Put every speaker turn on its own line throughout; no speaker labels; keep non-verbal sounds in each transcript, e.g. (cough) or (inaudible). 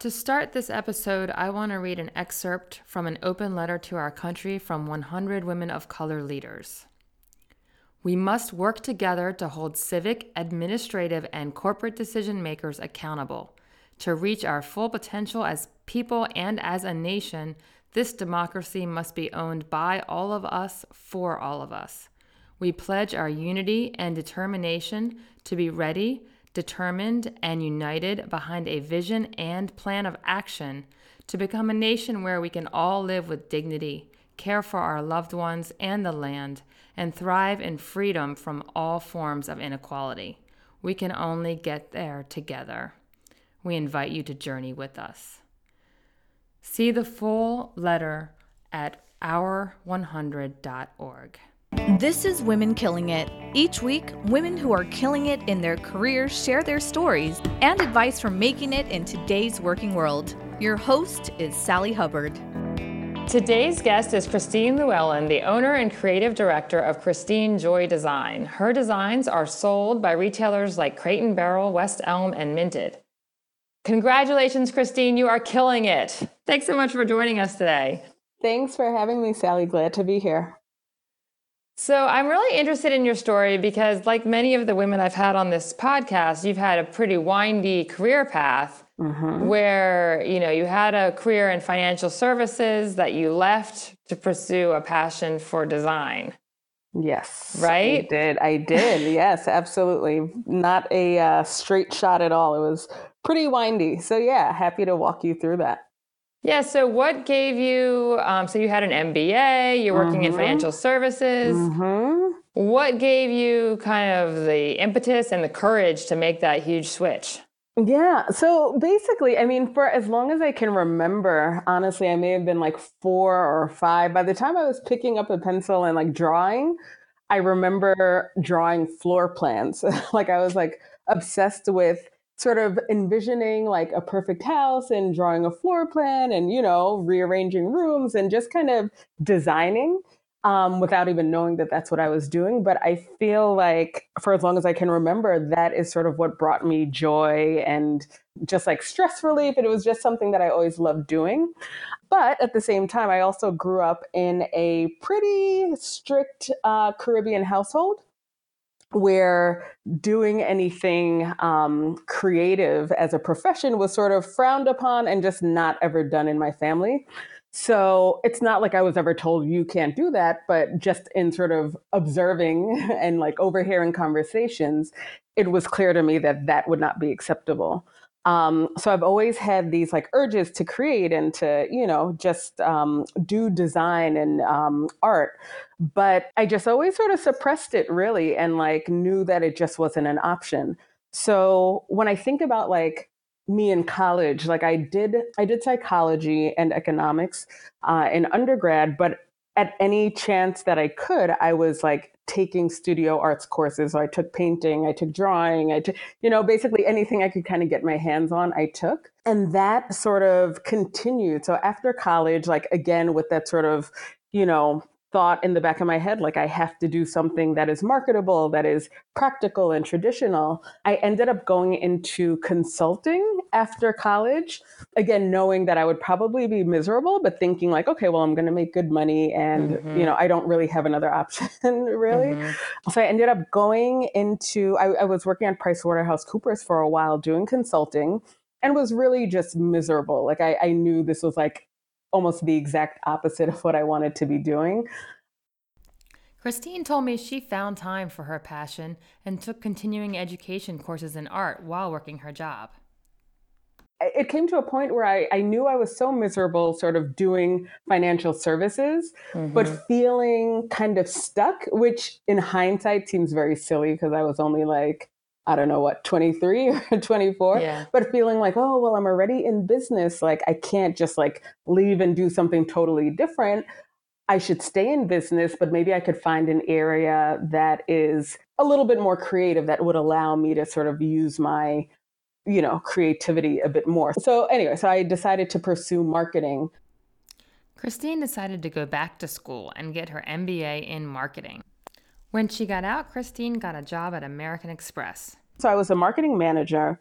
To start this episode, I want to read an excerpt from an open letter to our country from 100 women of color leaders. We must work together to hold civic, administrative, and corporate decision makers accountable. To reach our full potential as people and as a nation, this democracy must be owned by all of us for all of us. We pledge our unity and determination to be ready determined and united behind a vision and plan of action to become a nation where we can all live with dignity, care for our loved ones and the land, and thrive in freedom from all forms of inequality. We can only get there together. We invite you to journey with us. See the full letter at our100.org.
This is Women Killing It. Each week, women who are killing it in their careers share their stories and advice for making it in today's working world. Your host is Sally Hubbard.
Today's guest is Christine Llewellyn, the owner and creative director of Christine Joy Design. Her designs are sold by retailers like Crate and Barrel, West Elm, and Minted. Congratulations, Christine. You are killing it. Thanks so much for joining us today.
Thanks for having me, Sally. Glad to be here.
So, I'm really interested in your story because, like many of the women I've had on this podcast, you've had a pretty windy career path mm-hmm. where, you know, you had a career in financial services that you left to pursue a passion for design.
Yes.
Right?
I did. I did. (laughs) yes, absolutely. Not a uh, straight shot at all. It was pretty windy. So, yeah, happy to walk you through that.
Yeah. So, what gave you? Um, so, you had an MBA. You're working mm-hmm. in financial services. Mm-hmm. What gave you kind of the impetus and the courage to make that huge switch?
Yeah. So basically, I mean, for as long as I can remember, honestly, I may have been like four or five. By the time I was picking up a pencil and like drawing, I remember drawing floor plans. (laughs) like I was like obsessed with sort of envisioning like a perfect house and drawing a floor plan and you know rearranging rooms and just kind of designing um, without even knowing that that's what I was doing. But I feel like for as long as I can remember, that is sort of what brought me joy and just like stress relief. And it was just something that I always loved doing. But at the same time, I also grew up in a pretty strict uh, Caribbean household where doing anything um, creative as a profession was sort of frowned upon and just not ever done in my family. So it's not like I was ever told you can't do that, but just in sort of observing (laughs) and like overhearing conversations, it was clear to me that that would not be acceptable. Um, so I've always had these like urges to create and to, you know, just um, do design and um, art. But I just always sort of suppressed it really and like knew that it just wasn't an option. So when I think about like me in college, like I did, I did psychology and economics uh, in undergrad, but at any chance that I could, I was like taking studio arts courses. So I took painting, I took drawing, I took, you know, basically anything I could kind of get my hands on, I took. And that sort of continued. So after college, like again, with that sort of, you know, thought in the back of my head like I have to do something that is marketable, that is practical and traditional. I ended up going into consulting after college, again knowing that I would probably be miserable, but thinking like, okay, well I'm going to make good money and mm-hmm. you know, I don't really have another (laughs) option really. Mm-hmm. So I ended up going into I, I was working at PricewaterhouseCoopers for a while doing consulting and was really just miserable. Like I, I knew this was like almost the exact opposite of what I wanted to be doing.
Christine told me she found time for her passion and took continuing education courses in art while working her job.
It came to a point where I, I knew I was so miserable, sort of doing financial services, mm-hmm. but feeling kind of stuck, which in hindsight seems very silly because I was only like I don't know what, 23 (laughs) or 24, yeah. but feeling like, oh, well, I'm already in business. Like, I can't just like leave and do something totally different. I should stay in business, but maybe I could find an area that is a little bit more creative that would allow me to sort of use my, you know, creativity a bit more. So, anyway, so I decided to pursue marketing.
Christine decided to go back to school and get her MBA in marketing. When she got out, Christine got a job at American Express.
So I was a marketing manager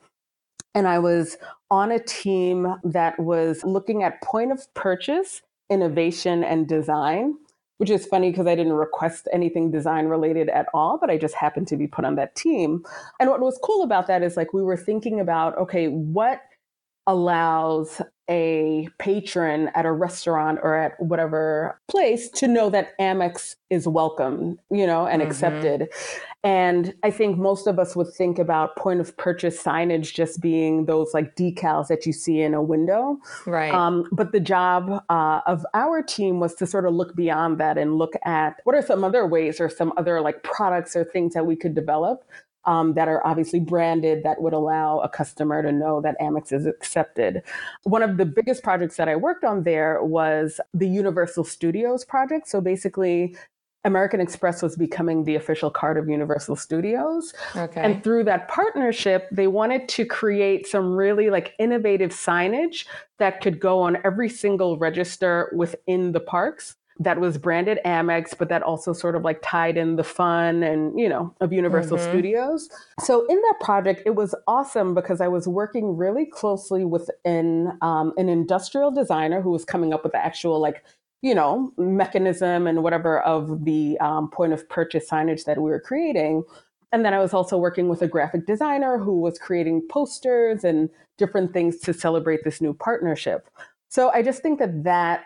And I was on a team that was looking at point of purchase, innovation, and design, which is funny because I didn't request anything design related at all, but I just happened to be put on that team. And what was cool about that is like we were thinking about okay, what allows a patron at a restaurant or at whatever place to know that Amex is welcome, you know, and mm-hmm. accepted. And I think most of us would think about point of purchase signage just being those like decals that you see in a window.
Right.
Um, but the job uh, of our team was to sort of look beyond that and look at what are some other ways or some other like products or things that we could develop um, that are obviously branded that would allow a customer to know that Amex is accepted. One of the biggest projects that I worked on there was the Universal Studios project. So basically, American Express was becoming the official card of Universal Studios.
Okay.
And through that partnership, they wanted to create some really like innovative signage that could go on every single register within the parks that was branded Amex, but that also sort of like tied in the fun and, you know, of Universal mm-hmm. Studios. So in that project, it was awesome because I was working really closely with an, um, an industrial designer who was coming up with the actual like you know mechanism and whatever of the um, point of purchase signage that we were creating and then i was also working with a graphic designer who was creating posters and different things to celebrate this new partnership so i just think that that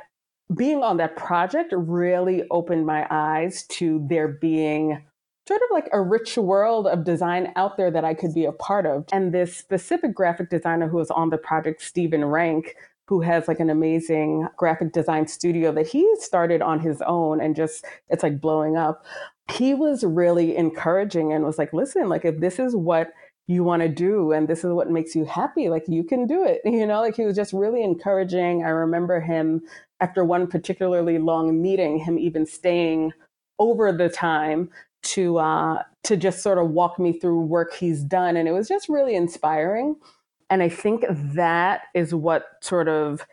being on that project really opened my eyes to there being sort of like a rich world of design out there that I could be a part of. And this specific graphic designer who was on the project, Stephen Rank, who has like an amazing graphic design studio that he started on his own and just it's like blowing up. He was really encouraging and was like, listen, like if this is what you want to do and this is what makes you happy like you can do it (laughs) you know like he was just really encouraging i remember him after one particularly long meeting him even staying over the time to uh to just sort of walk me through work he's done. And it was just really inspiring. And i think that is what sort of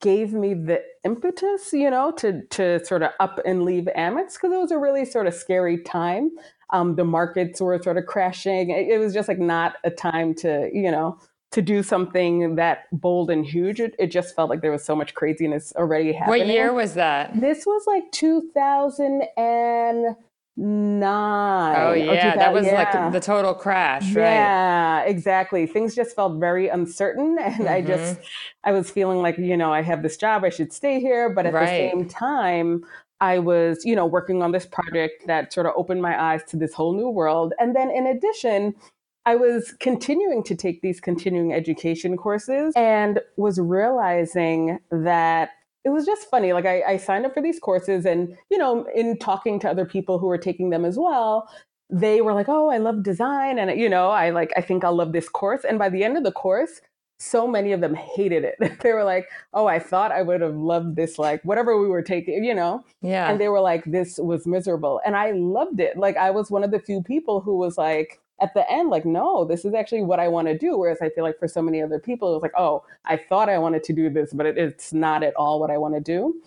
gave me the impetus you know to to sort of up and leave amex because it was a really sort of scary time. Um, the markets were sort of crashing. It, it, was just like not a time to, you know, to do something that bold and huge. It, it, just felt like there was so much craziness already happening.
What year was that?
This was like 2009.
Oh yeah, that was yeah. like the total crash, right?
Yeah, exactly. Things just felt very uncertain, (laughs) and mm-hmm. I just, I was feeling like you know I have this job, I should stay here, but at right. the same time, I was, you know, working on this project that sort of opened my eyes to this whole new world. And then in addition, I was continuing to take these continuing education courses and was realizing that it was just funny. Like I, I signed up for these courses and, you know, in talking to other people who were taking them as well, they were like, oh, I love design. And, you know, I like, I think I'll love this course. And by the end of the course, so many of them hated it. (laughs) they were like, "Oh, I thought I would have loved this like whatever we were taking, you know."
Yeah.
And they were like, "This was miserable." And I loved it. Like I was one of the few people who was like at the end like, "No, this is actually what I want to do." Whereas I feel like for so many other people it was like, "Oh, I thought I wanted to do this, but it, it's not at all what I want to do."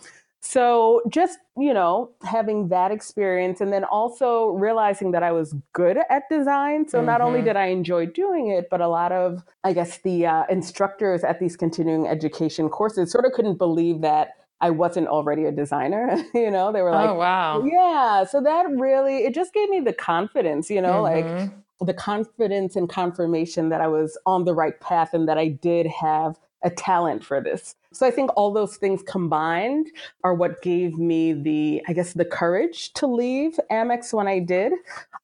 So just, you know, having that experience and then also realizing that I was good at design. So mm-hmm. not only mm-hmm. did I enjoy doing it, but a lot of, I guess, the uh, instructors at these continuing education courses sort of couldn't believe that I wasn't already a designer. (laughs) you know, they were like,
oh, wow.
Yeah. So that really, it just gave me the confidence, you know, mm-hmm. like the confidence and confirmation that I was on the right path and that I did have a talent for this. So I think all those things combined are what gave me the, I guess, the courage to leave Amex when I did.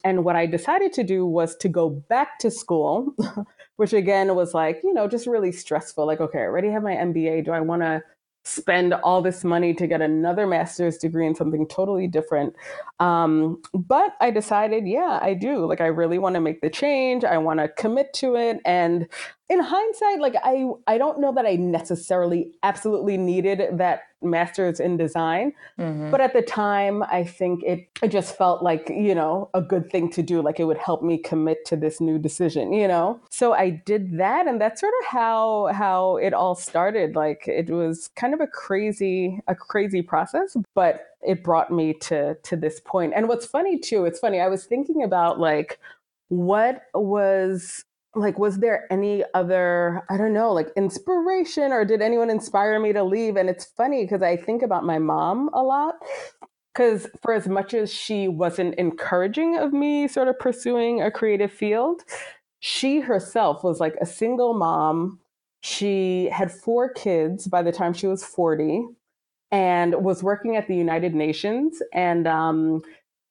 And what I decided to do was to go back to school, (laughs) which again was like, you know, just really stressful. Like, okay, I already have my MBA. Do I want to spend all this money to get another master's degree in something totally different. Um, but I decided, yeah, I do. Like, I really want to make the change. I want to commit to it. And in hindsight, like I, I don't know that I necessarily absolutely needed that master's in design, mm-hmm. but at the time, I think it, it just felt like you know a good thing to do. Like it would help me commit to this new decision, you know. So I did that, and that's sort of how how it all started. Like it was kind of a crazy a crazy process, but it brought me to to this point. And what's funny too, it's funny. I was thinking about like what was like was there any other i don't know like inspiration or did anyone inspire me to leave? And it's funny because i think about my mom a lot because for as much as she wasn't encouraging of me sort of pursuing a creative field she herself was like a single mom. She had four kids by the time she was 40 and was working at the united nations and um,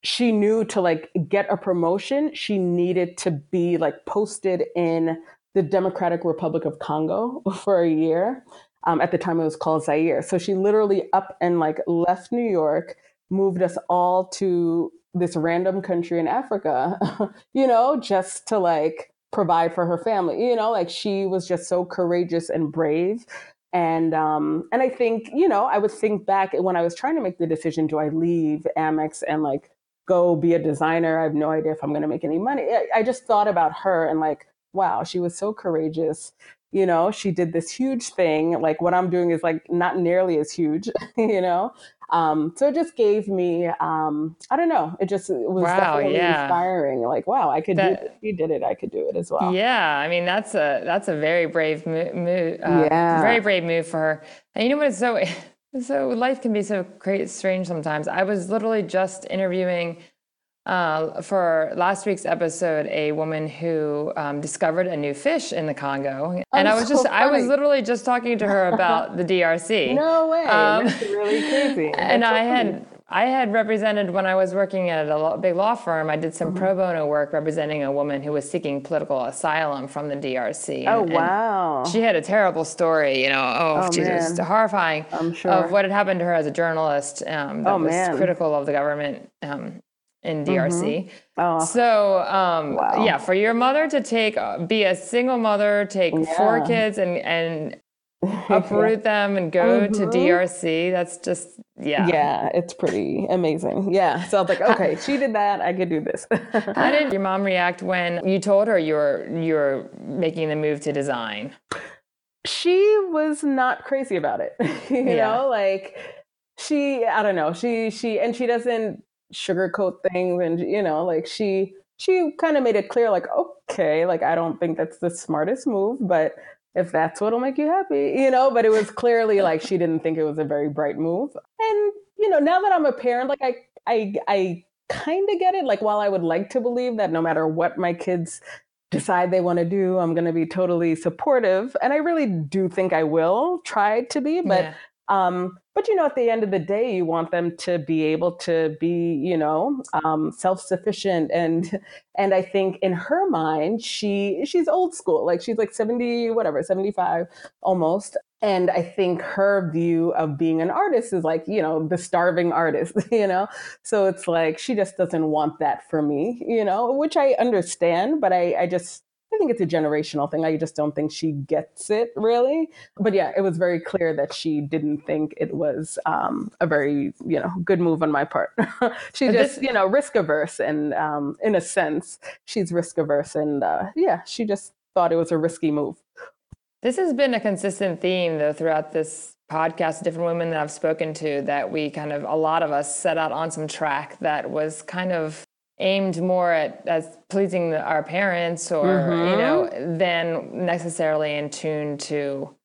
she knew to like get a promotion, she needed to be like posted in the Democratic Republic of Congo (laughs) for a year. Um, at the time, it was called Zaire. So she literally up and like left New York, moved us all to this random country in Africa, (laughs) you know, just to like provide for her family. You know, like she was just so courageous and brave. And um, and I think you know I would think back when I was trying to make the decision: do I leave Amex and like go be a designer. I have no idea if I'm going to make any money. I just thought about her and like, wow, she was so courageous. You know, she did this huge thing. Like what I'm doing is like not nearly as huge, (laughs) you know? Um, so it just gave me, um, I don't know, it just it was wow, definitely yeah. inspiring. Like, wow, I could that, do it. She did it. I could do it as well.
Yeah. I mean, that's a, that's a very brave move. Uh, yeah. Very brave move for her. And you know what is so (laughs) so life can be so great, strange sometimes. I was literally just interviewing uh, for last week's episode a woman who um, discovered a new fish in the Congo, and I was so just funny. I was literally just talking to her about the DRC. (laughs)
No way, um, really crazy. (laughs) That's
and so I had I had represented when I was working at a big law firm. I did some mm-hmm. pro bono work representing a woman who was seeking political asylum from the DRC.
Oh wow!
She had a terrible story. You know, oh, oh Jesus, horrifying.
I'm sure
of what had happened to her as a journalist. Um, that oh, was man. critical of the government um, in DRC. Mm-hmm. Oh. So, um, wow. yeah, for your mother to take, uh, be a single mother, take yeah. four kids and, and uproot (laughs) them and go mm-hmm. to DRC. That's just yeah.
Yeah, it's pretty amazing. Yeah. So I was like, okay, she did that. I could do this. (laughs)
How did your mom react when you told her you're you're making the move to design?
She was not crazy about it. (laughs) you yeah. know, like she I don't know. She she and she doesn't sugarcoat things and you know, like she she kind of made it clear like okay, like I don't think that's the smartest move, but if that's what'll make you happy, you know, but it was clearly like she didn't think it was a very bright move. And, you know, now that I'm a parent, like I I I kind of get it. Like while I would like to believe that no matter what my kids decide they want to do, I'm going to be totally supportive, and I really do think I will try to be, but yeah. Um but you know at the end of the day you want them to be able to be you know um, self-sufficient and and i think in her mind she she's old school like she's like 70 whatever 75 almost. And i think her view of being an artist is like you know the starving artist (laughs) you know? So it's like she just doesn't want that for me you know? Which i understand but i i just I think it's a generational thing. I just don't think she gets it really. But yeah, it was very clear that she didn't think it was um, a very, you know, good move on my part. (laughs) she just, this, you know, risk averse and um, in a sense, she's risk averse. And uh, yeah, she just thought it was a risky move.
This has been a consistent theme though throughout this podcast, different women that I've spoken to, that we kind of, a lot of us set out on some track that was kind of aimed more at as pleasing the, our parents or mm-hmm. you know than necessarily in tune to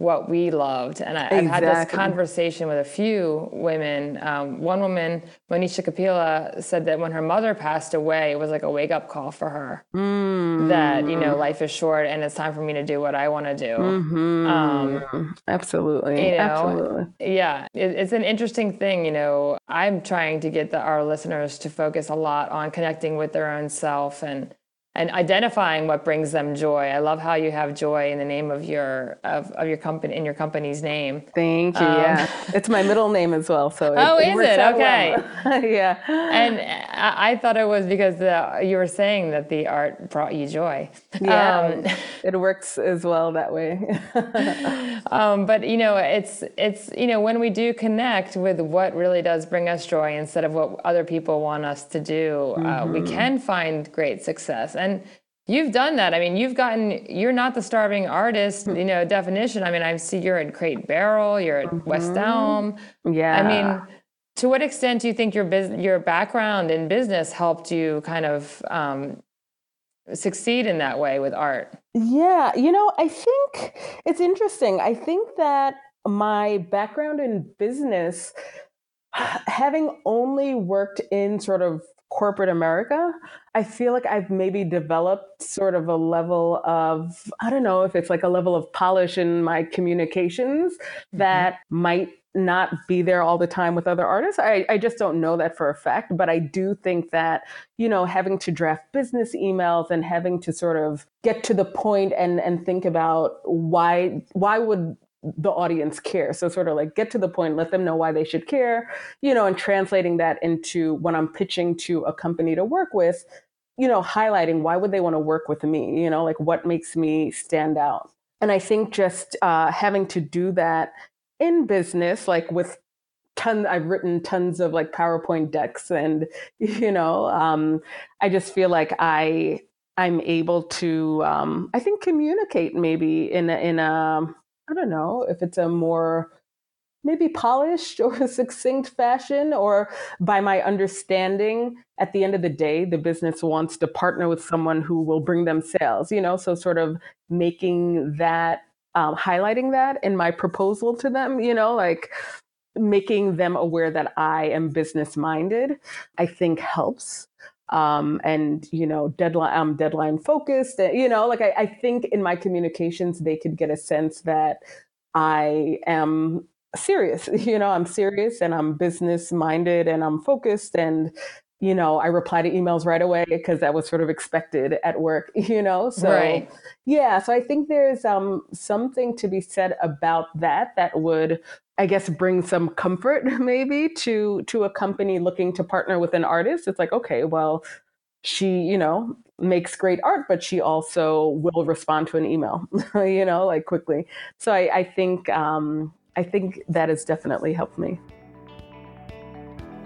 what we loved. And I, have had this conversation with a few women. Um, one woman, Monisha Kapila, said that when her mother passed away, it was like a wake up call for her mm. that, you know, life is short and it's time for me to do what I want to do.
Mm-hmm. Um, Absolutely. You know, Absolutely.
Yeah. It, it's an interesting thing. You know, I'm trying to get the, our listeners to focus a lot on connecting with their own self and and identifying what brings them joy. I love how you have joy in the name of your of, of your company in your company's name.
Thank you. Um, yeah, it's my middle name as well. So (laughs)
oh, it, is it okay?
Well. (laughs) yeah.
And I, I, thought it was because the, you were saying that the art brought you joy.
Yeah, um, (laughs) it works as well that way.
um, but you know, it's it's you know when we do connect with what really does bring us joy instead of what other people want us to do, mm-hmm. uh, we mm-hmm. can find great success and you've done that. I mean, you've gotten, you're not the starving artist, you know, definition. I mean, I see you're at Crate Barrel, you're at mm-hmm. West Elm.
Yeah.
I mean, to what extent do you think your business, your background in business helped you kind of um, succeed in that way with art?
Yeah, you know, I think it's interesting. I think that my background in business, (sighs) having only worked in sort of corporate America, I feel like I've maybe developed sort of a level of, I don't know if it's like a level of polish in my communications mm-hmm. that might not be there all the time with other artists. I, I just don't know that for a fact, but I do think that, you know, having to draft business emails and having to sort of get to the point and and think about why why would the audience care. So sort of like get to the point, let them know why they should care, you know, and translating that into when I'm pitching to a company to work with, you know, highlighting why would they want to work with me, you know, like what makes me stand out. And I think just uh, having to do that in business, like with tons, I've written tons of like PowerPoint decks, and (laughs) you know, um, I just feel like I I'm able to um, I think communicate maybe in a, in a I don't know if it's a more maybe polished or (laughs) succinct fashion, or by my understanding, at the end of the day, the business wants to partner with someone who will bring them sales, you know, so sort of making that, um, highlighting that in my proposal to them, you know, like making them aware that I am business minded, I think helps. Um, and you know deadline I'm deadline focused you know like I, I think in my communications they could get a sense that I am serious (laughs) you know I'm serious and I'm business minded and I'm focused and you know, I reply to emails right away because that was sort of expected at work, (laughs) you know? So, right. yeah, so I think there's um, something to be said about that that would I guess bring some comfort (laughs) maybe to to a company looking to partner with an artist. It's like, okay, well, she, you know, makes great art, but she also will respond to an email, (laughs) you know, like quickly. So I, I think um, I think that has definitely helped me.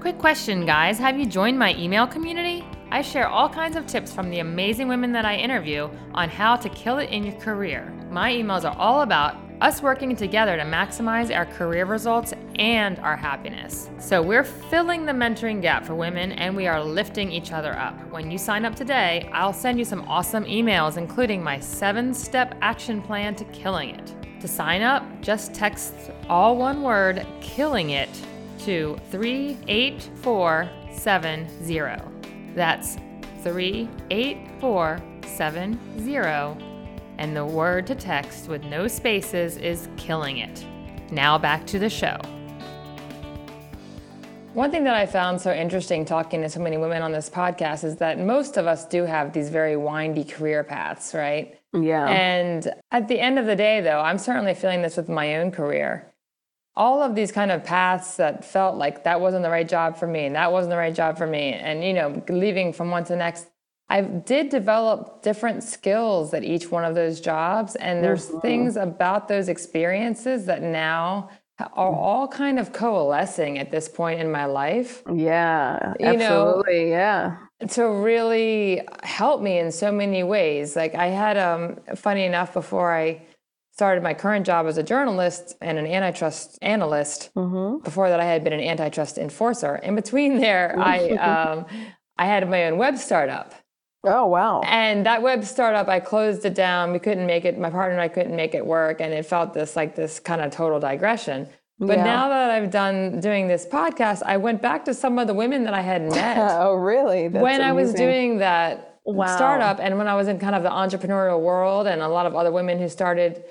Quick question, guys. Have you joined my email community? I share all kinds of tips from the amazing women that I interview on how to kill it in your career. My emails are all about us working together to maximize our career results and our happiness. So, we're filling the mentoring gap for women and we are lifting each other up. When you sign up today, I'll send you some awesome emails, including my seven step action plan to killing it. To sign up, just text all one word, killing it, to 38470. That's 38470 and the word to text with no spaces is killing it. Now back to the show. One thing that I found so interesting talking to so many women on this podcast is that most of us do have these very windy career paths, right?
Yeah.
And at the end of the day, though, I'm certainly feeling this with my own career. All of these kind of paths that felt like that wasn't the right job for me and that wasn't the right job for me, and, you know, leaving from one to the next, I did develop different skills at each one of those jobs. And there's mm-hmm. things about those experiences that now are mm. all kind of coalescing at this point in my life.
Yeah, you absolutely. Know, yeah.
To really help me in so many ways. Like I had, um, funny enough, before I started my current job as a journalist and an antitrust analyst. Mm-hmm. Before that, I had been an antitrust enforcer. In between there, (laughs) I um, I had my own web startup.
Oh, wow.
And that web startup, I closed it down. We couldn't make it, my partner and I couldn't make it work. And it felt this like this kind of total digression. But yeah. now that I've done doing this podcast, I went back to some of the women that I had (laughs) met.
oh, really?
That's when amazing. I was doing that wow. startup and when I was in kind of the entrepreneurial world and a lot of other women who started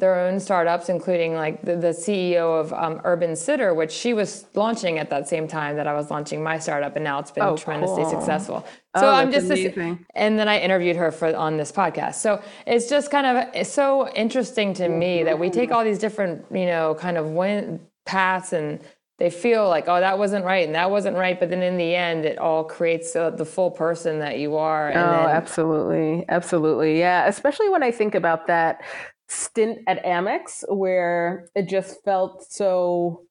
their own startups, including like the, the CEO of um, Urban Sitter, which she was launching at that same time that I was launching my startup, and now it's been oh, tremendously cool. successful. So oh, I'm just this, and then I interviewed her for on this podcast. So it's just kind of it's so interesting to me that we take all these different you know kind of win, paths and they feel like oh that wasn't right and that wasn't right but then in the end it all creates uh, the full person that you are
oh then... absolutely absolutely yeah especially when i think about that stint at Amex where it just felt so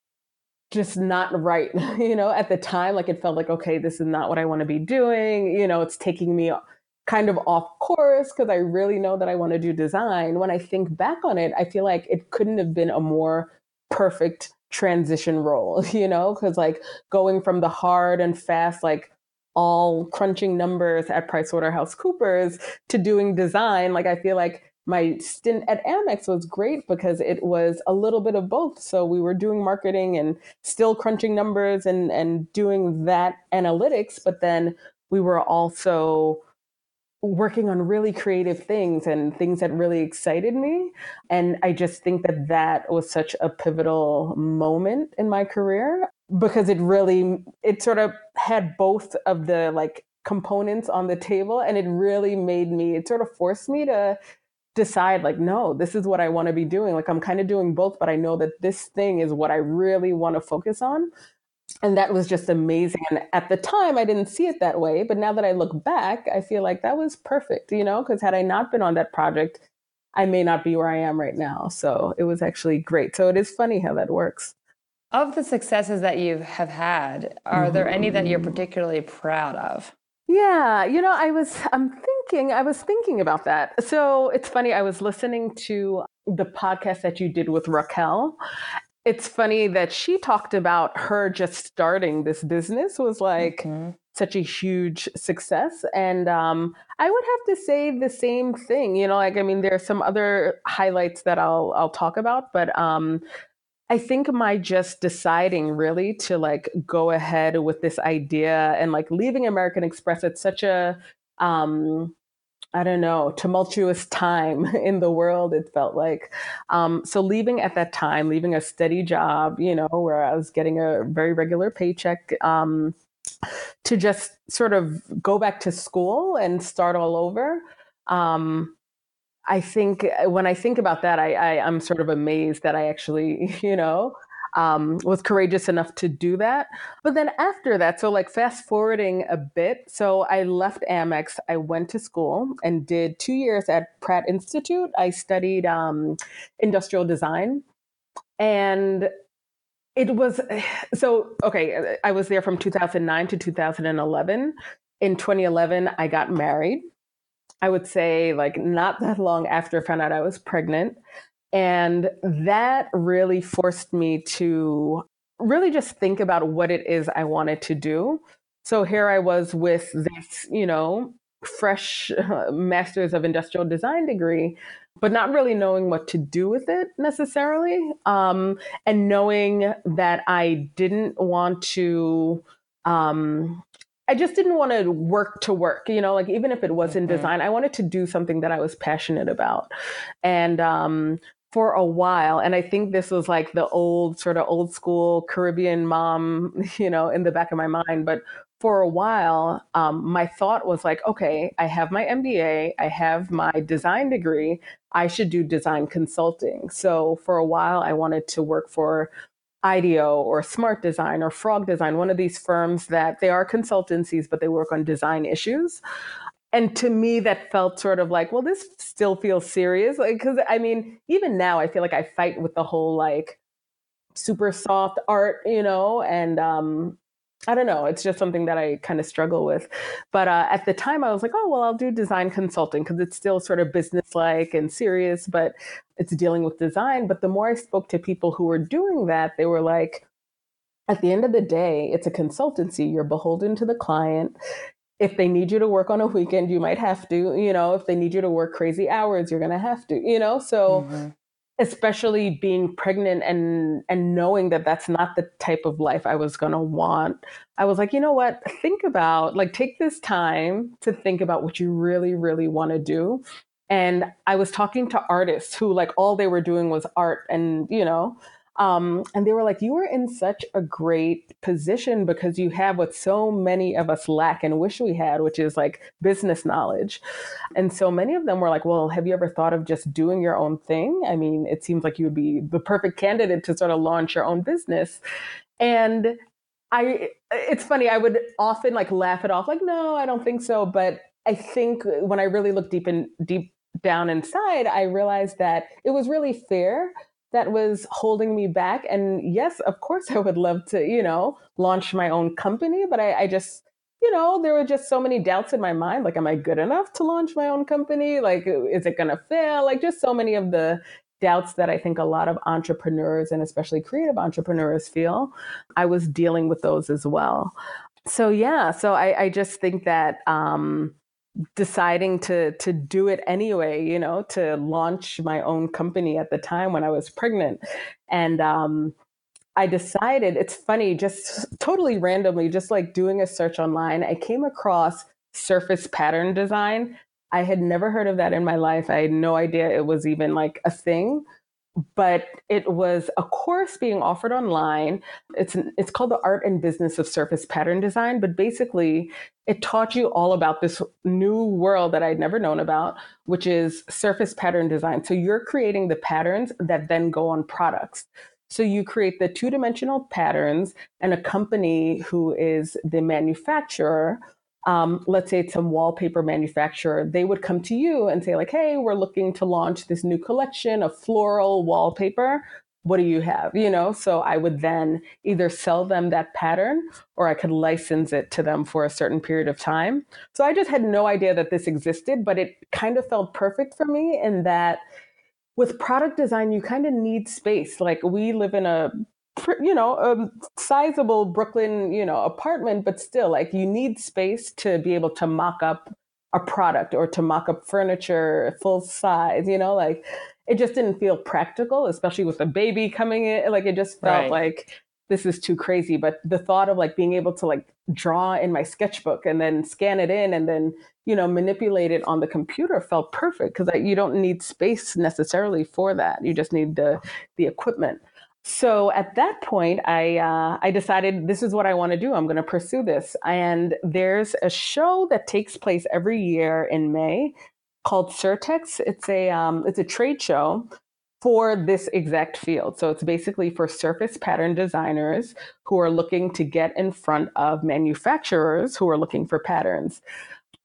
just not right, (laughs) you know, at the time. Like it felt like, okay, this is not what I want to be doing. You know, it's taking me kind of off course because I really know that I want to do design. When I think back on it, I feel like it couldn't have been a more perfect transition role, (laughs) you know, because like going from the hard and fast, like all crunching numbers at PricewaterhouseCoopers to doing design. Like I feel like my stint at Amex was great because it was a little bit of both. So we were doing marketing and still crunching numbers and and doing that analytics, but then we were also working on really creative things and things that really excited me. And I just think that that was such a pivotal moment in my career because it really, it sort of had both of the like components on the table and it really made me, it sort of forced me to decide like no this is what i want to be doing. Like i'm kind of doing both but i know that this thing is what i really want to focus on. And that was just amazing. And at the time i didn't see it that way but now that i look back i feel like that was perfect you know because had i not been on that project i may not be where i am right now. So it was actually great. So it is funny how that works.
Of the successes that you have had are mm-hmm. there any that you're particularly proud of
yeah you know i was i'm thinking i was thinking about that. So it's funny i was listening to the podcast that you did with raquel. It's funny that she talked about her just starting this business was like mm-hmm. such a huge success. And um, i would have to say the same thing you know like i mean there are some other highlights that i'll i'll talk about but um, i think my just deciding really to like go ahead with this idea and like leaving american express at such a um, I don't know, tumultuous time (laughs) in the world, it felt like. Um, so leaving at that time, leaving a steady job, you know, where I was getting a very regular paycheck, um, to just sort of go back to school and start all over. Um, I think when I think about that, I, I, I'm sort of amazed that I actually, (laughs) you know, um, was courageous enough to do that. But then after that, so like fast forwarding a bit, so I left Amex. I went to school and did two years at Pratt Institute. I studied um, industrial design. And it was (sighs) so okay. I was there from 2009 to 2011. In 2011, I got married. I would say, like, not that long after I found out I was pregnant. And that really forced me to really just think about what it is I wanted to do. So here I was with this, you know, fresh uh, (laughs) master's of industrial design degree, but not really knowing what to do with it necessarily. Um, and knowing that I didn't want to, um, I just didn't want to work to work, you know, like even if it was in mm-hmm. design, I wanted to do something that I was passionate about. And um, for a while and i think this was like the old sort of old school caribbean mom (laughs) you know in the back of my mind but for a while um, my thought was like okay i have my mba i have my design degree i should do design consulting so for a while i wanted to work for IDEO or Smart Design or Frog Design, one of these firms that they are consultancies, but they work on design issues. And to me that felt sort of like well this still feels serious. Like because i mean even now i feel like i fight with the whole like super soft art you know and um i don't know it's just something that i kind of struggle with but uh, at the time i was like oh well i'll do design consulting because it's still sort of business like and serious but it's dealing with design but the more i spoke to people who were doing that they were like at the end of the day, it's a consultancy. You're beholden to the client if they need you to work on a weekend, you might have to, you know, if they need you to work crazy hours, you're going to have to, you know, so mm-hmm. Especially being pregnant and and knowing that that's not the type of life I was going to want. I was like, you know what? Think about like take this time to think about what you really really want to do. And I was talking to artists who like all they were doing was art and, you know, um, and they were like, You were in such a great position because you have what so many of us lack and wish we had, which is like business knowledge. And so many of them were like, Well, have you ever thought of just doing your own thing? I mean, it seems like you would be the perfect candidate to sort of launch your own business. And I, it's funny, I would often like laugh it off, like, No, I don't think so. But I think when I really look deep in, deep down inside, I realized that it was really fair that was holding me back. And yes, of course, I would love to, you know, launch my own company, but I, I just, you know, there were just so many doubts in my mind. Like, am I good enough to launch my own company? Like, is it going to fail? Like, just so many of the doubts that I think a lot of entrepreneurs and especially creative entrepreneurs feel. I was dealing with those as well. so yeah, so I, I just think that um, deciding to to do it anyway, you know, to launch my own company at the time when I was pregnant, and um, I decided it's funny, just totally randomly, just like doing a search online, I came across surface pattern design. I had never heard of that in my life. I had no idea it was even like a thing but it was a course being offered online. It's it's called the Art and Business of Surface Pattern Design, but basically it taught you all about this new world that I'd never known about, which is surface pattern design. So you're creating the patterns that then go on products. So you create the two-dimensional patterns and a company who is the manufacturer um, let's say it's some wallpaper manufacturer, they would come to you and say, like, hey, we're looking to launch this new collection of floral wallpaper. What do you have? You know, so I would then either sell them that pattern or I could license it to them for a certain period of time. So I just had no idea that this existed, but it kind of felt perfect for me in that with product design, you kind of need space. Like we live in a you know, a sizable Brooklyn, you know, apartment, but still, like, you need space to be able to mock up a product or to mock up furniture full size, you know, like it just didn't feel practical, especially with a baby coming in. Like, it just felt right. like this is too crazy. But the thought of like being able to like draw in my sketchbook and then scan it in and then, you know, manipulate it on the computer felt perfect because like, you don't need space necessarily for that. You just need the the equipment. So at that point, I uh, I decided this is what I want to do. I'm going to pursue this. And there's a show that takes place every year in May called Surtex. It's a um, it's a trade show for this exact field. So it's basically for surface pattern designers who are looking to get in front of manufacturers who are looking for patterns.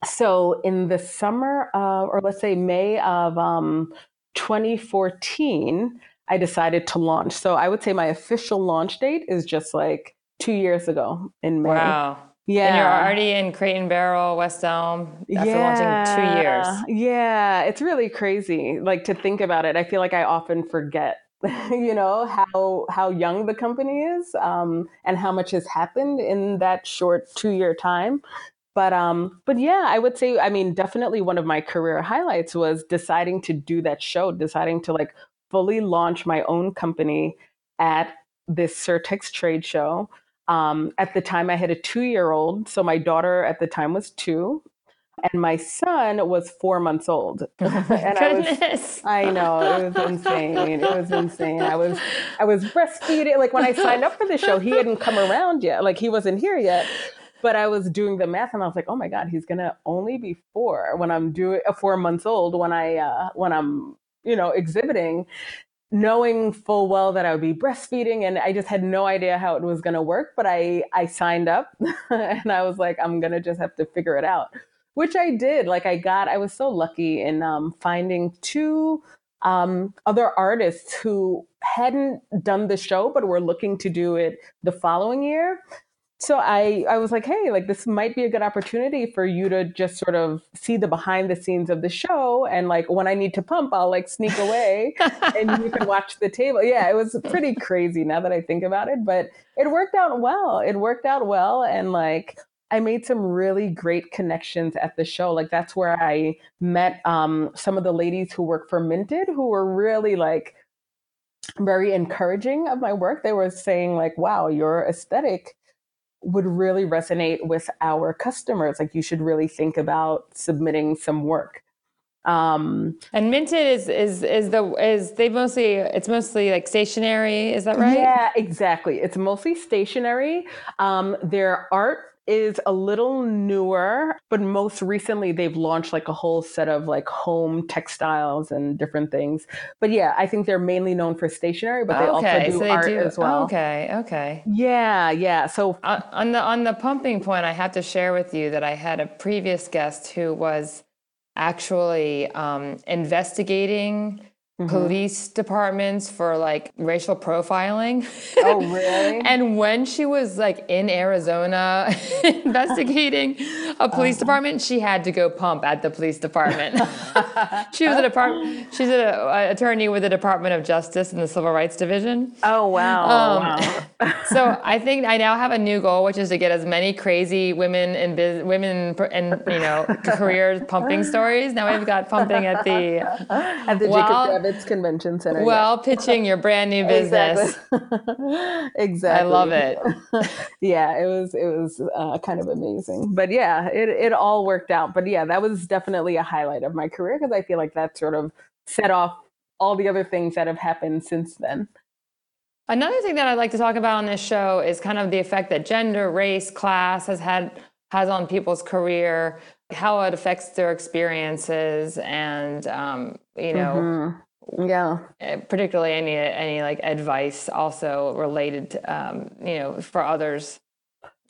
So in the summer, or let's say May of um, 2014. I decided to launch. So I would say my official launch date is just like two years ago in May.
Wow. Yeah. And you're already in Crate and Barrel, West Elm after yeah. launching two years.
Yeah. It's really crazy. Like to think about it. I feel like I often forget, (laughs) you know, how how young the company is um, and how much has happened in that short two year time. But um, but yeah, I would say, I mean, definitely one of my career highlights was deciding to do that show, deciding to like fully launch my own company at this Surtex trade show. Um, at the time, I had a two year old. So my daughter at the time was two, and my son was four months old. (laughs)
And
goodness. I was, I know, it was insane. It was insane. I was, I was breastfeeding. Like when I signed up for the show, he hadn't come around yet. Like he wasn't here yet. But I was doing the math, and I was like, "Oh my God, he's gonna only be four when I'm doing uh, four months old when I uh, when I'm you know, exhibiting, knowing full well that I would be breastfeeding and I just had no idea how it was going to work, but I I signed up (laughs) and I was like I'm going to just have to figure it out. Which I did. Like I got I was so lucky in um, finding two um, other artists who hadn't done the show but were looking to do it the following year so I, I was like, hey, like this might be a good opportunity for you to just sort of see the behind the scenes of the show. And like when I need to pump, I'll like sneak away and you can (laughs) watch the table. Yeah, it was pretty crazy now that I think about it, but it worked out well. It worked out well. And like I made some really great connections at the show. Like that's where I met um, some of the ladies who work for Minted who were really like very encouraging of my work. They were saying like, wow, your aesthetic would really resonate with our customers. Like you should really think about submitting some work.
Um, and Minted is is is the is they mostly it's mostly like stationery. Is that right?
Yeah, exactly. It's mostly stationery. Um, their art is a little newer, but most recently they've launched like a whole set of like home textiles and different things. But yeah, I think they're mainly known for stationery, but they okay, also do so they art do, as well.
Okay, okay.
Yeah, yeah. So
on, on the on the pumping point, I have to share with you that I had a previous guest who was actually um, investigating Mm-hmm. police departments for like racial profiling.
Oh, really? (laughs)
and when she was like in Arizona (laughs) investigating a police department, she had to go pump at the police department. (laughs) she was a department. She's an attorney with the Department of Justice in the Civil Rights Division.
Oh wow!
Um,
wow. (laughs)
so I think I now have a new goal, which is to get as many crazy women in biz, women and you know (laughs) career pumping stories. Now we've got pumping at the
At the
Well-
Jacob Javits Convention Center. yeah.
well pitching your brand new business.
Exactly. exactly.
I love it.
yeah, it was it was uh, kind of amazing. But yeah, it it all worked out. But yeah, that was definitely a highlight of my career because I feel like that sort of set off all the other things that have happened since then.
Another thing that I'd like to talk about on this show is kind of the effect that gender, race, class has had has on people's career, how it affects their experiences, and um, you know,
Mhm. Yeah.
eh, particularly any any like advice also related to um, you know for others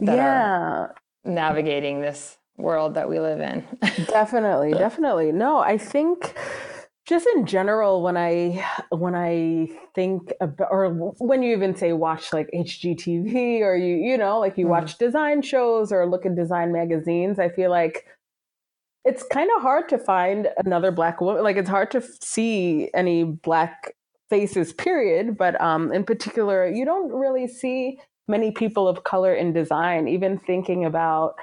that are
yeah.
Navigating this world that we live in. (laughs)
definitely definitely no i think just in general when i when i think about or when you even say watch like hgtv or you you know like you
Mhm.
watch design shows or look at design magazines i feel like it's kind of hard to find another black woman like it's hard to see any black faces period but um in particular you don't really see many people of color in design even thinking about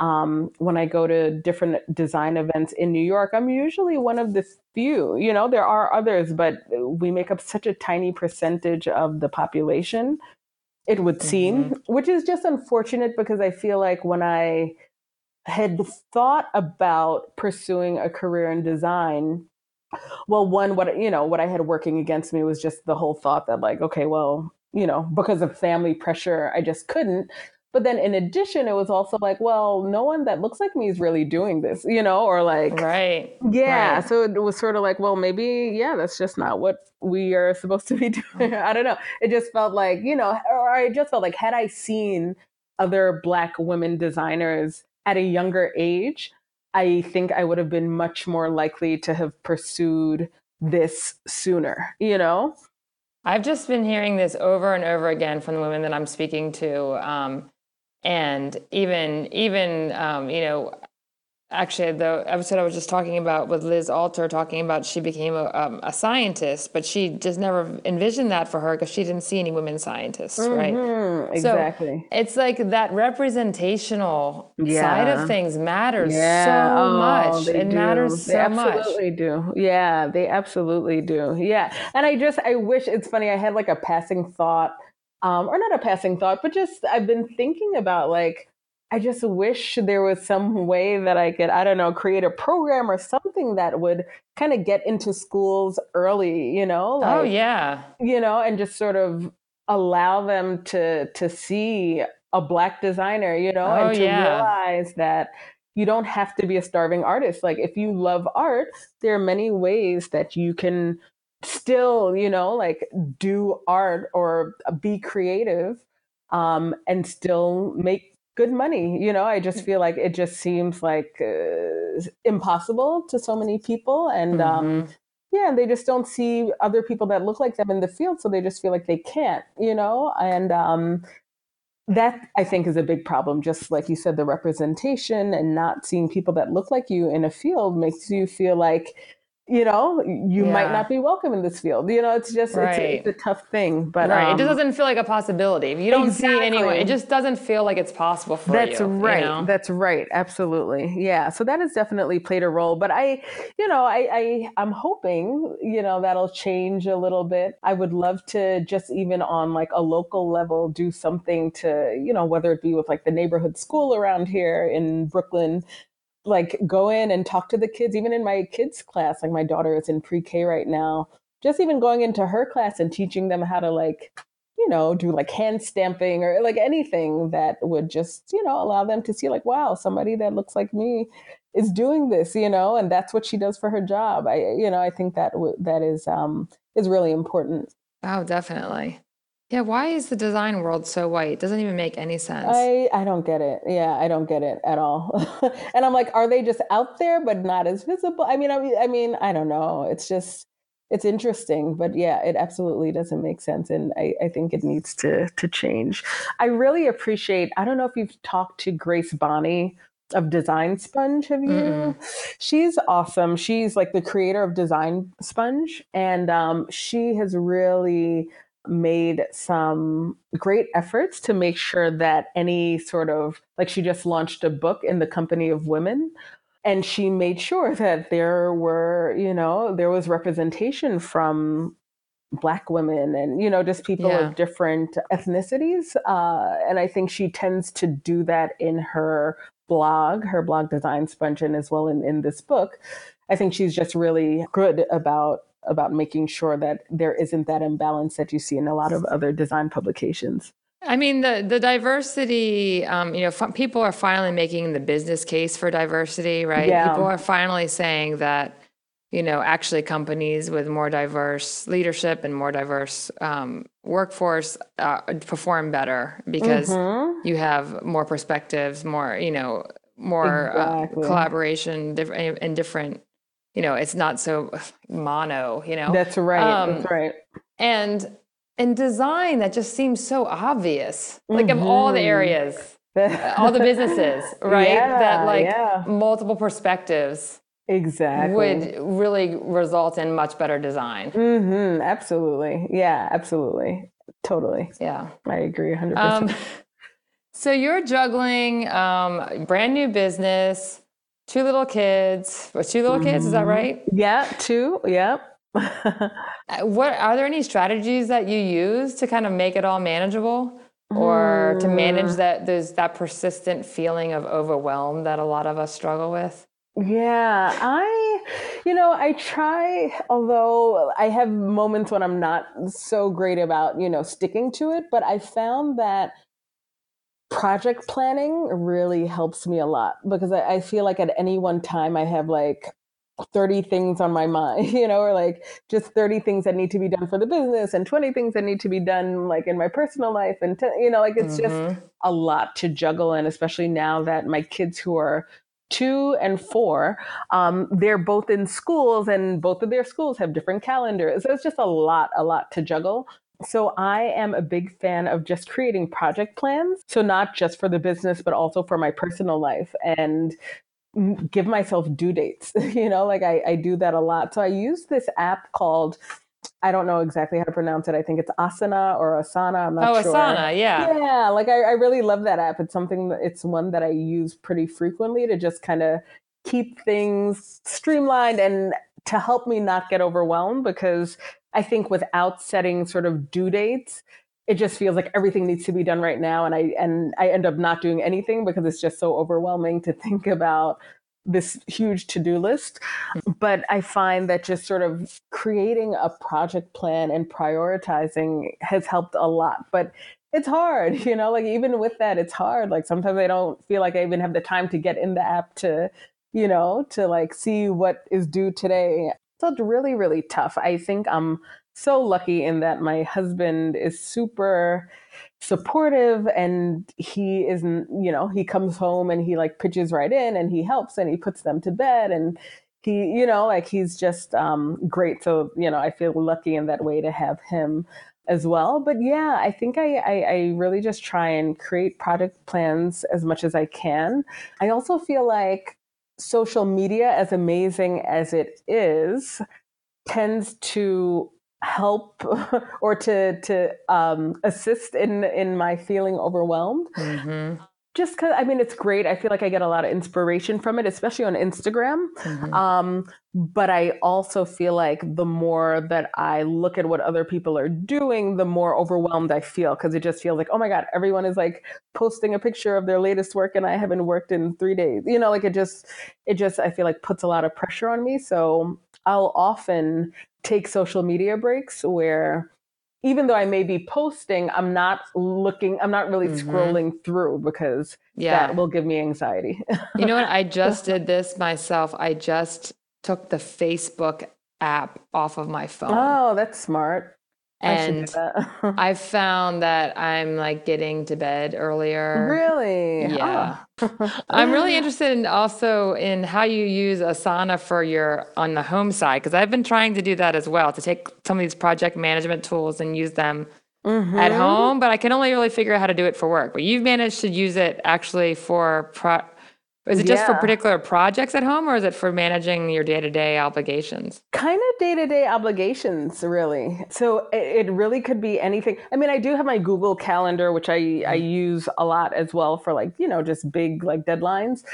um, when I go to different design events in New York, I'm usually one of the few. You know, there are others, but we make up such a tiny percentage of the population, it would seem, which is just unfortunate because I feel like when I had thought about pursuing a career in design, well, one, what you know, what I had working against me was just the whole thought that, like, okay, well, you know, because of family pressure, I just couldn't. But then in addition, it was also like, well, no one that looks like me is really doing this, you know, or like,
right.
yeah.
Right.
So it was sort of like, well, maybe, yeah, that's just not what we are supposed to be (laughs) doing. I don't know. It just felt like, you know, or I just felt like, had I seen other Black women designers at a younger age, I think I would have been much more likely to have pursued this sooner, you know?
I've just been hearing this over and over again from the women that I'm speaking to, um, and even even um, you know, actually the episode I was just talking about with Liz Alter talking about she became a, um, a scientist, but she just never envisioned that for her because she didn't see any women scientists, right?
Mhm,
So
exactly.
it's like that representational side of things matters
Yeah,
so
oh,
much. It
do.
matters
They
so much.
They absolutely do. Yeah, they absolutely do. Yeah, and I just I wish it's funny. I had like a passing thought, um, or not a passing thought, but just I've been thinking about like I just wish there was some way that I could I don't know create a program or something that would kind of get into schools early. You know,
oh yeah.
you know, and just sort of allow them to to see a black designer, you know,
Oh,
and to
yeah.
realize that you don't have to be a starving artist. Like if you love art, there are many ways that you can still, you know, like do art or be creative um and still make good money. You know, I just feel like it just seems like uh, impossible to so many people and um
Mhm.
yeah, and they just don't see other people that look like them in the field, so they just feel like they can't, you know? And um, that I think is a big problem. Just like you said, the representation and not seeing people that look like you in a field makes you feel like, you know, you might not be welcome in this field. You know, it's just it's, a, it's a tough thing. But
right.
um,
it just doesn't feel like a possibility. If you don't see anyone,
Exactly.
it just doesn't feel like it's possible for
That's
you. you
right.
know?
That's right. Absolutely. Yeah. So that has definitely played a role. But I, you know, I, I I'm hoping, you know, that'll change a little bit. I would love to just even on like a local level do something to, you know, whether it be with like the neighborhood school around here in Brooklyn, like go in and talk to the kids, even in my kids' class. Like my daughter is in pre-K right now. Just even going into her class and teaching them how to like you know, do like hand stamping or like anything that would just, you know, allow them to see like, wow, somebody that looks like me is doing this, you know, and that's what she does for her job. I, you know, I think that w- that is um is really important.
Oh, definitely. Yeah. Why is the design world so white? It doesn't even make any sense.
I I don't get it. Yeah, I don't get it at all. (laughs) and I'm like, are they just out there but not as visible? I mean, I mean, I mean, I don't know. It's just it's interesting, but yeah, it absolutely doesn't make sense. And I, I think it needs to to change. I really appreciate, I don't know if you've talked to Grace Bonney of Design Sponge. Have you? Mm-mm. She's awesome. She's like the creator of Design Sponge, and um, she has really made some great efforts to make sure that any sort of like she just launched a book in the company of women and she made sure that there were you know there was representation from black women and you know just people yeah. of different ethnicities uh, and i think she tends to do that in her blog her blog design sponge and as well in, in this book i think she's just really good about about making sure that there isn't that imbalance that you see in a lot of other design publications.
I mean, the the diversity. Um, you know, f- people are finally making the business case for diversity, right? Yeah. People are finally saying that, you know, actually companies with more diverse leadership and more diverse um, workforce uh, perform better because mm-hmm. you have more perspectives, more, you know, more uh, exactly. uh, collaboration, different and different you know, it's not so (laughs) mono, you know.
That's right. Um, that's right.
And in design, that just seems so obvious. Like mm-hmm. of all the mm-hmm. areas, (laughs) all the businesses, right? Yeah, that like yeah. multiple perspectives
exactly
would really result in much better design.
Mm-hmm. Absolutely. Yeah, absolutely. Totally.
Yeah.
I agree 100%. Um, (laughs)
so you're juggling um, brand new business, two little kids. Or two little mm-hmm. kids, is that mm-hmm. right?
Yeah, two. Yep.
Uh, what are there any strategies that you use to kind of make it all manageable? Or mm. to manage mm. that there's that persistent feeling of overwhelm that a lot of us struggle with?
Yeah, I, you know, I try, although I have moments when I'm not so great about, you know, sticking to it, but I found that project planning really helps me a lot because I, I, feel like at any one time I have like 30 things on my mind, (laughs) you know, or like just 30 things that need to be done for the business and 20 things that need to be done like in my personal life. And, t- you know, like it's mm-hmm. just a lot to juggle. And especially now that my kids who are two and four, um, they're both in schools and both of their schools have different calendars. So it's just a lot, a lot to juggle. So I am a big fan of just creating project plans. So not just for the business, but also for my personal life and give myself due dates. (laughs) you know, like I, I do that a lot. So I use this app called I don't know exactly how to pronounce it. I think it's Asana or Asana. I'm not
oh,
sure.
Asana, yeah.
Yeah, like I, I really love that app. It's something that it's one that I use pretty frequently to just kind of keep things streamlined and to help me not get overwhelmed because I think without setting sort of due dates, it just feels like everything needs to be done right now and I and I end up not doing anything because it's just so overwhelming to (laughs) think about this huge to-do list. Mm. But i find that just sort of creating a project plan and prioritizing has helped a lot but it's hard (laughs) you know like even with that it's hard like sometimes i don't feel like i even have the time to get in the app to you know to like see what is due today so it's really, really tough. I think I'm so lucky in that my husband is super supportive and he isn't, you know, he comes home and he like pitches right in and he helps and he puts them to bed and he, you know, like he's just um, great. So, you know, I feel lucky in that way to have him as well. But yeah, I think I, I, I, really just try and create project plans as much as I can. I also feel like social media, as amazing as it is, tends to help (laughs) or to to um, assist in in my feeling overwhelmed. Mm-hmm just because I mean it's great. I feel like I get a lot of inspiration from it, especially on Instagram. Mm-hmm. Um, but I also feel like the more that I look at what other people are doing, the more overwhelmed I feel because it just feels like, oh my god, everyone is like posting a picture of their latest work, and I haven't worked in three days. You know, like it just, it just I feel like puts a lot of pressure on me. So I'll often take social media breaks where even though I may be posting, I'm not looking, I'm not really mm-hmm. scrolling through because yeah. that will give me anxiety.
you know what? I (laughs) just did this myself. I just took the Facebook app off of my phone.
Oh, that's smart.
And (laughs) I've found that I'm like getting to bed earlier.
Really?
Yeah. Oh. (laughs) I'm really interested in also in how you use Asana for your on the home side because I've been trying to do that as well to take some of these project management tools and use them at home, but I can only really figure out how to do it for work. But you've managed to use it actually for pro- is it just yeah. for particular projects at home or is it for managing your day to day obligations?
Kind of day to day obligations, really. So it, it, really could be anything. I mean, I do have my Google Calendar, which I, I mm-hmm. use a lot as well for like, you know, just big like deadlines.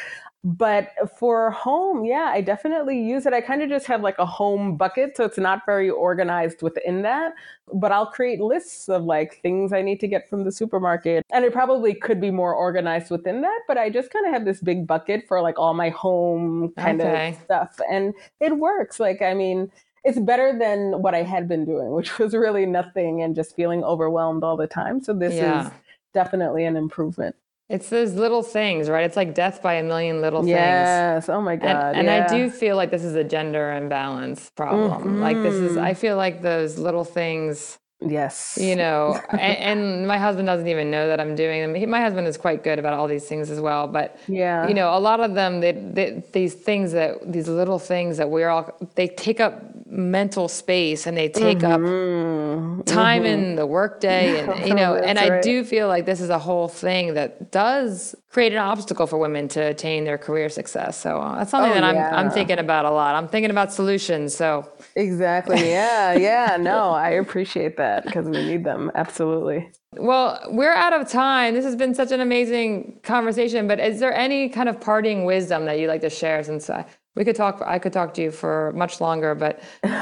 But for home, yeah, I definitely use it. I kind of just have like a home bucket. So it's not very organized within that. But I'll create lists of like things I need to get from the supermarket. And it probably could be more organized within that. But I just kind of have this big bucket for like all my home kind okay. of stuff. And it works. Like, I mean, it's better than what I had been doing, which was really nothing and just feeling overwhelmed all the time. So this yeah. is definitely an improvement.
It's those little things, right? It's like death by a million little things.
Yes. Oh my God.
And,
yeah.
and I do feel like this is a gender imbalance problem. Mm-hmm. Like this is, I mm-hmm. feel like those little things.
Yes.
You know, (laughs) and, and, my husband doesn't even know that I'm doing them. He, my husband is quite good about all these things as well. But, yeah. you know, a lot of them, they, they, these things that, these little things that we're all, they take up mental space and they take mm-hmm. up time mm-hmm. in the workday and you know (laughs) and right. i do feel like this is a whole thing that does create an obstacle for women to attain their career success so uh, that's something oh, that I'm, yeah. I'm thinking about a lot i'm thinking about solutions so
exactly yeah (laughs) yeah no i appreciate that because we need them absolutely
well, we're out of time. This has been such an amazing conversation, but is there any kind of parting wisdom that you'd like to share since I, we could talk. I could talk to you for much longer, but (laughs) um,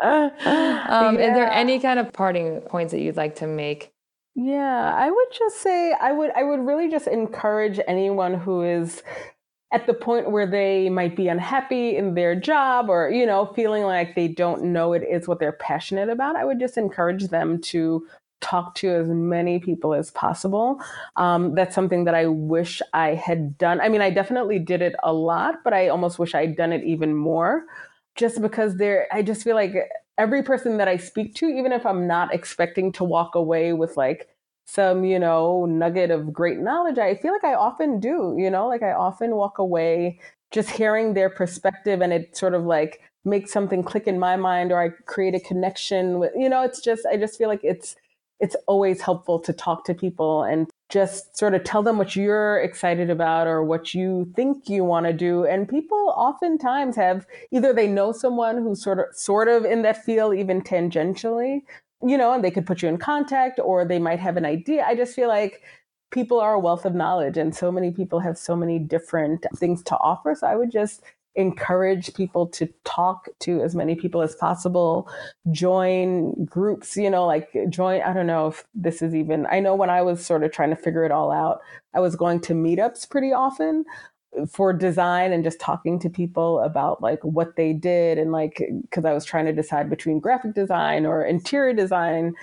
yeah. is there any kind of parting points that you'd like to make?
Yeah, I would just say I would I would really just encourage anyone who is at the point where they might be unhappy in their job or you know feeling like they don't know it is what they're passionate about. I would just encourage them to talk to as many people as possible. Um, that's something that I wish I had done. I mean, I definitely did it a lot, but I almost wish I'd done it even more just because there, I just feel like every person that I speak to, even if I'm not expecting to walk away with like some, you know, nugget of great knowledge, I feel like I often do, you know, like I often walk away just hearing their perspective and it sort of like makes something click in my mind or I create a connection with, you know, it's just, I just feel like it's, it's always helpful to talk to people and just sort of tell them what you're excited about or what you think you want to do. And people oftentimes have either they know someone who's sort of sort of in that field even tangentially you know and they could put you in contact or they might have an idea. I just feel like people are a wealth of knowledge and so many people have so many different things to offer. So i would just encourage people to talk to as many people as possible join groups you know like join i don't know if this is even i know when i was sort of trying to figure it all out i was going to meetups pretty often uh, for design and just talking to people about like what they did and like because i was trying to decide between graphic design or interior design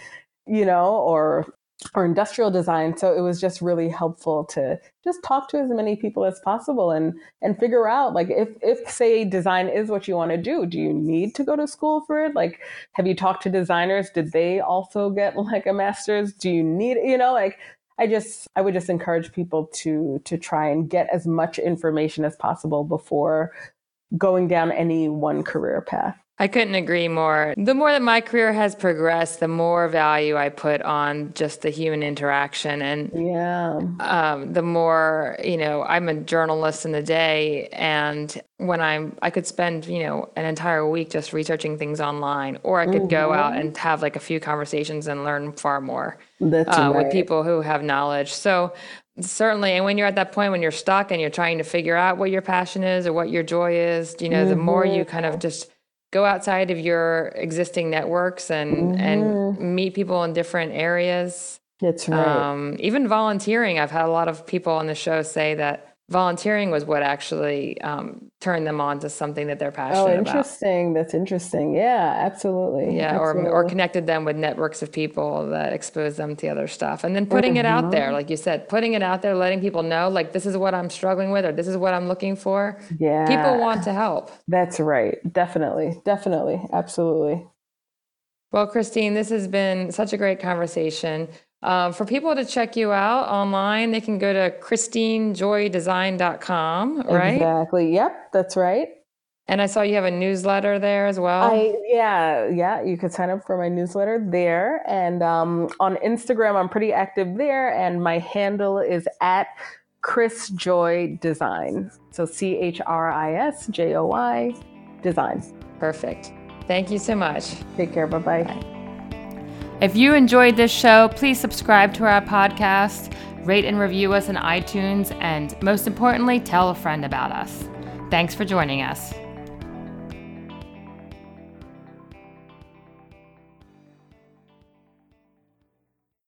you know or or industrial design. So it was just really helpful to just talk to as many people as possible and and figure out like if if say design is what you want to do, do you need to go to school for it? Like have you talked to designers? Did they also get (laughs) like a master's? Do you need you know like I just I would just encourage people to to try and get as much information as possible before going down any one career path.
I couldn't agree more. The more that my career has progressed, the more value I put on just the human interaction. And
yeah,
um, the more, you know, I'm a journalist in the day. And when I'm, I could spend, you know, an entire week just researching things online, or I could mm-hmm. go out and have like a few conversations and learn far more
uh, right.
with people who have knowledge. So certainly and when you're at that point when you're stuck and you're trying to figure out what your passion is or what your joy is you know mm-hmm. the more you kind of just go outside of your existing networks and mm-hmm. and meet people in different areas.
That's right. Um,
even volunteering, I've had a lot of people on the show say that volunteering was what actually um, turned them on to something that they're oh, passionate
about. Oh, interesting. About. That's interesting. Yeah, absolutely.
Yeah,
absolutely.
Or, or connected them with networks of people that expose them to other stuff. And then putting mm-hmm. it out there, mm-hmm. like you said, putting it out there, letting people know, like, this is what I'm struggling with or this is what I'm looking for.
Yeah.
People want to help.
That's right. Definitely. Definitely. Absolutely.
Well, Christine, this has been such a great conversation. Uh, for people to check you out online, they can go to christinejoydesign.com, right?
Exactly. Yep, that's right.
And I saw you have a newsletter there as well.
I yeah yeah you could sign up for my newsletter there, and um, on Instagram I'm pretty active there, and my handle is at Chris Joy Design. So C H R I S J O Y Design.
Perfect. Thank you so much.
Take care. Bye bye.
If you enjoyed this show, please subscribe to our podcast, rate and review us on iTunes, and most importantly, tell a friend about us. Thanks for joining us.